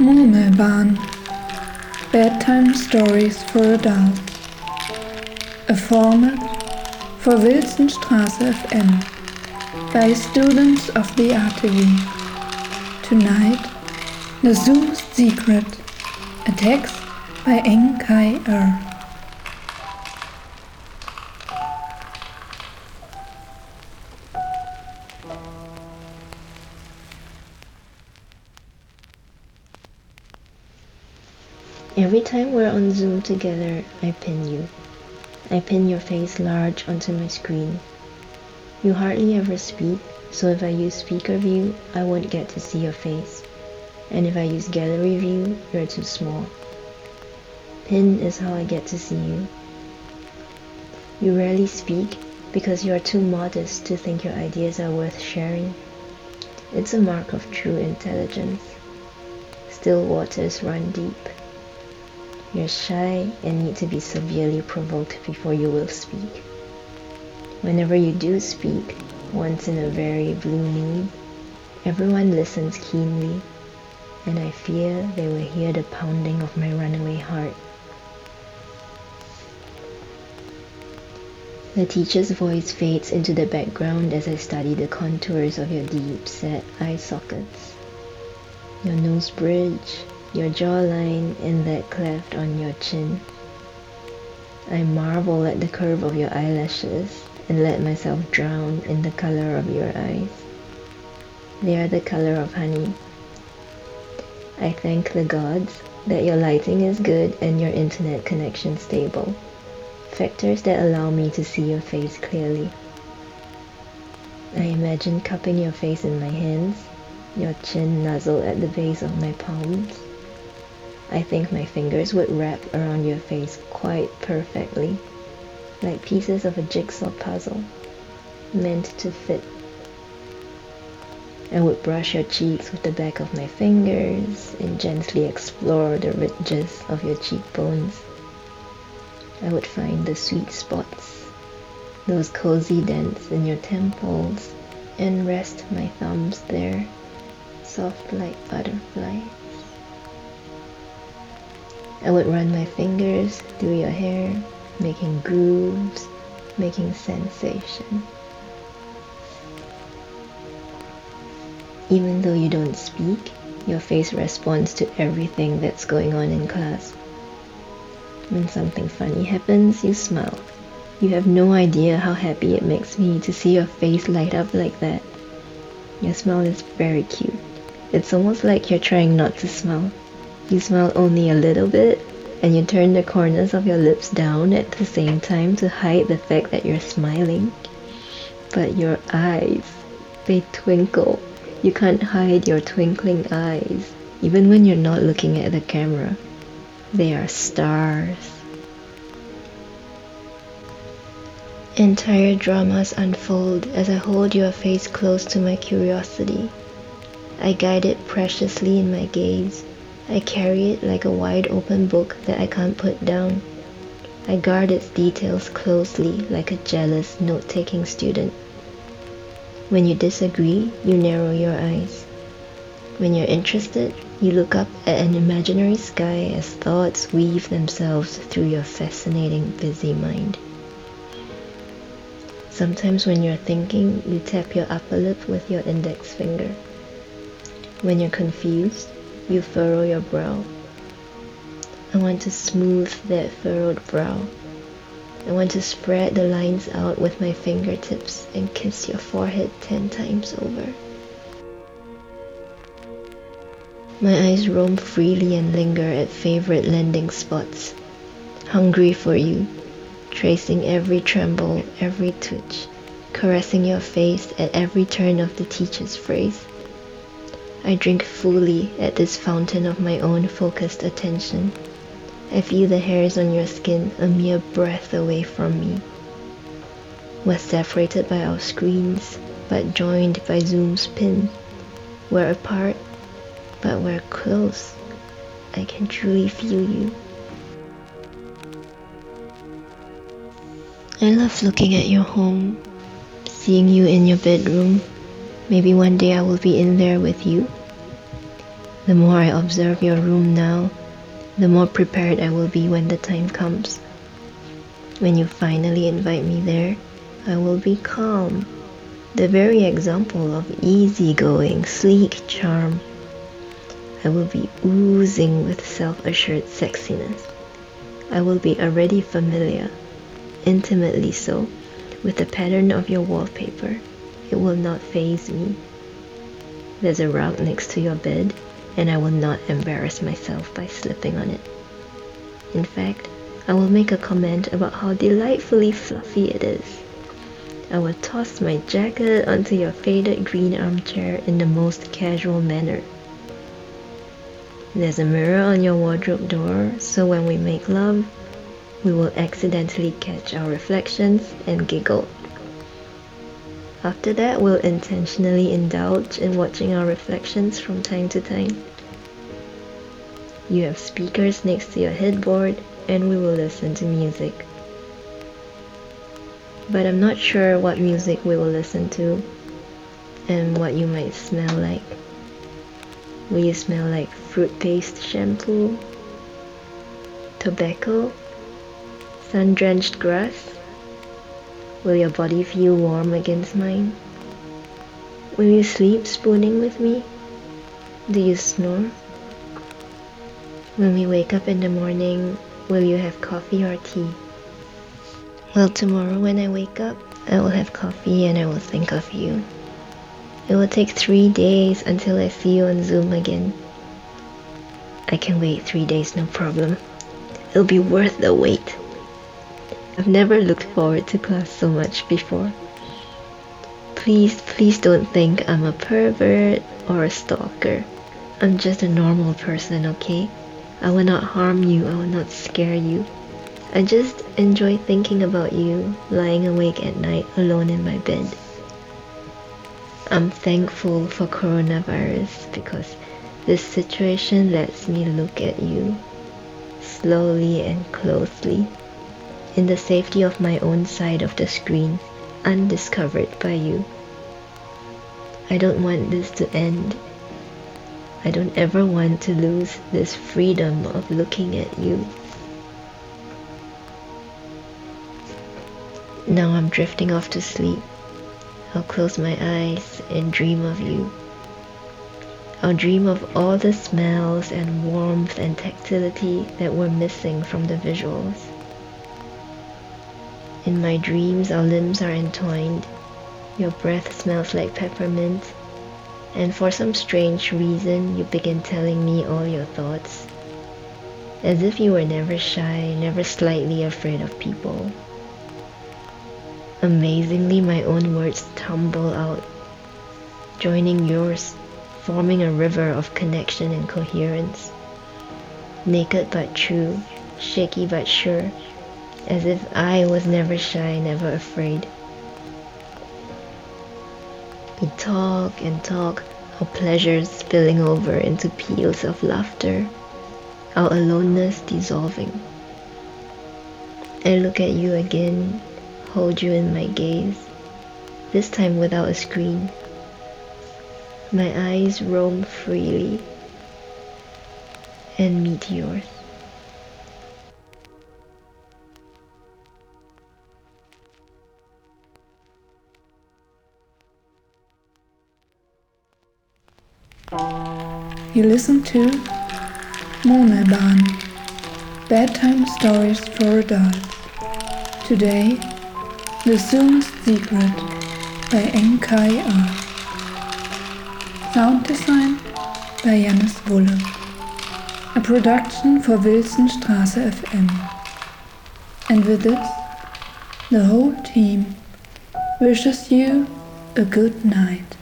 Murmelbahn Bedtime Stories for Adults A format for Wilsonstraße FM by students of the RTV. Tonight, The Zoo's Secret, a text by Eng Kai Er. Every time we're on Zoom together, I pin you. I pin your face large onto my screen. You hardly ever speak, so if I use speaker view, I won't get to see your face. And if I use gallery view, you're too small. Pin is how I get to see you. You rarely speak because you are too modest to think your ideas are worth sharing. It's a mark of true intelligence. Still waters run deep. You're shy and need to be severely provoked before you will speak. Whenever you do speak, once in a very blue moon, everyone listens keenly, and I fear they will hear the pounding of my runaway heart. The teacher's voice fades into the background as I study the contours of your deep set eye sockets. Your nose bridge, your jawline and that cleft on your chin. I marvel at the curve of your eyelashes and let myself drown in the color of your eyes. They are the color of honey. I thank the gods that your lighting is good and your internet connection stable. Factors that allow me to see your face clearly. I imagine cupping your face in my hands, your chin nuzzled at the base of my palms, I think my fingers would wrap around your face quite perfectly, like pieces of a jigsaw puzzle, meant to fit. I would brush your cheeks with the back of my fingers and gently explore the ridges of your cheekbones. I would find the sweet spots, those cozy dents in your temples, and rest my thumbs there, soft like butterflies. I would run my fingers through your hair, making grooves, making sensation. Even though you don't speak, your face responds to everything that's going on in class. When something funny happens, you smile. You have no idea how happy it makes me to see your face light up like that. Your smile is very cute. It's almost like you're trying not to smile. You smile only a little bit, and you turn the corners of your lips down at the same time to hide the fact that you're smiling. But your eyes, they twinkle. You can't hide your twinkling eyes, even when you're not looking at the camera. They are stars. Entire dramas unfold as I hold your face close to my curiosity. I guide it preciously in my gaze I carry it like a wide open book that I can't put down. I guard its details closely like a jealous note taking student. When you disagree, you narrow your eyes. When you're interested, you look up at an imaginary sky as thoughts weave themselves through your fascinating, busy mind. Sometimes, when you're thinking, you tap your upper lip with your index finger. When you're confused, you furrow your brow. I want to smooth that furrowed brow. I want to spread the lines out with my fingertips and kiss your forehead ten times over. My eyes roam freely and linger at favorite landing spots, hungry for you, tracing every tremble, every twitch, caressing your face at every turn of the teacher's phrase. I drink fully at this fountain of my own focused attention. I feel the hairs on your skin a mere breath away from me. We're separated by our screens, but joined by Zoom's pin. We're apart, but we're close. I can truly feel you. I love looking at your home, seeing you in your bedroom, Maybe one day I will be in there with you. The more I observe your room now, the more prepared I will be when the time comes. When you finally invite me there, I will be calm, the very example of easygoing, sleek charm. I will be oozing with self assured sexiness. I will be already familiar, intimately so, with the pattern of your wallpaper. It will not faze me. There's a rug next to your bed, and I will not embarrass myself by slipping on it. In fact, I will make a comment about how delightfully fluffy it is. I will toss my jacket onto your faded green armchair in the most casual manner. There's a mirror on your wardrobe door, so when we make love, we will accidentally catch our reflections and giggle. After that, we'll intentionally indulge in watching our reflections from time to time. You have speakers next to your headboard, and we will listen to music but I'm not sure what music we will listen to and what you might smell like. Will you smell like fruit paste shampoo, tobacco, sun drenched grass? Will your body feel warm against mine? Will you sleep spooning with me? Do you snore? When we wake up in the morning, will you have coffee or tea? Well, tomorrow when I wake up, I will have coffee and I will think of you. It will take three days until I see you on Zoom again. I can wait three days, no problem. It'll be worth the wait. I've never looked forward to class so much before. Please, please don't think I'm a pervert or a stalker. I'm just a normal person, okay? I will not harm you, I will not scare you. I just enjoy thinking about you lying awake at night alone in my bed. I'm thankful for coronavirus because this situation lets me look at you slowly and closely in the safety of my own side of the screen, undiscovered by you. I don't want this to end. I don't ever want to lose this freedom of looking at you. Now I'm drifting off to sleep. I'll close my eyes and dream of you. I'll dream of all the smells and warmth and tactility that were missing from the visuals. In my dreams, our limbs are entwined. Your breath smells like peppermint. And for some strange reason, you begin telling me all your thoughts. As if you were never shy, never slightly afraid of people. Amazingly, my own words tumble out, joining yours, forming a river of connection and coherence. Naked but true, shaky but sure, as if I was never shy, never afraid. We talk and talk, our pleasures spilling over into peals of laughter, our aloneness dissolving. I look at you again hold you in my gaze, this time without a screen. My eyes roam freely and meet yours. You listen to Murmelbahn Bedtime Stories for Adults. Today, the Soonest Secret by Enkai R. Sound design by Janis Wulle. A production for Wilsonstraße FM. And with this, the whole team wishes you a good night.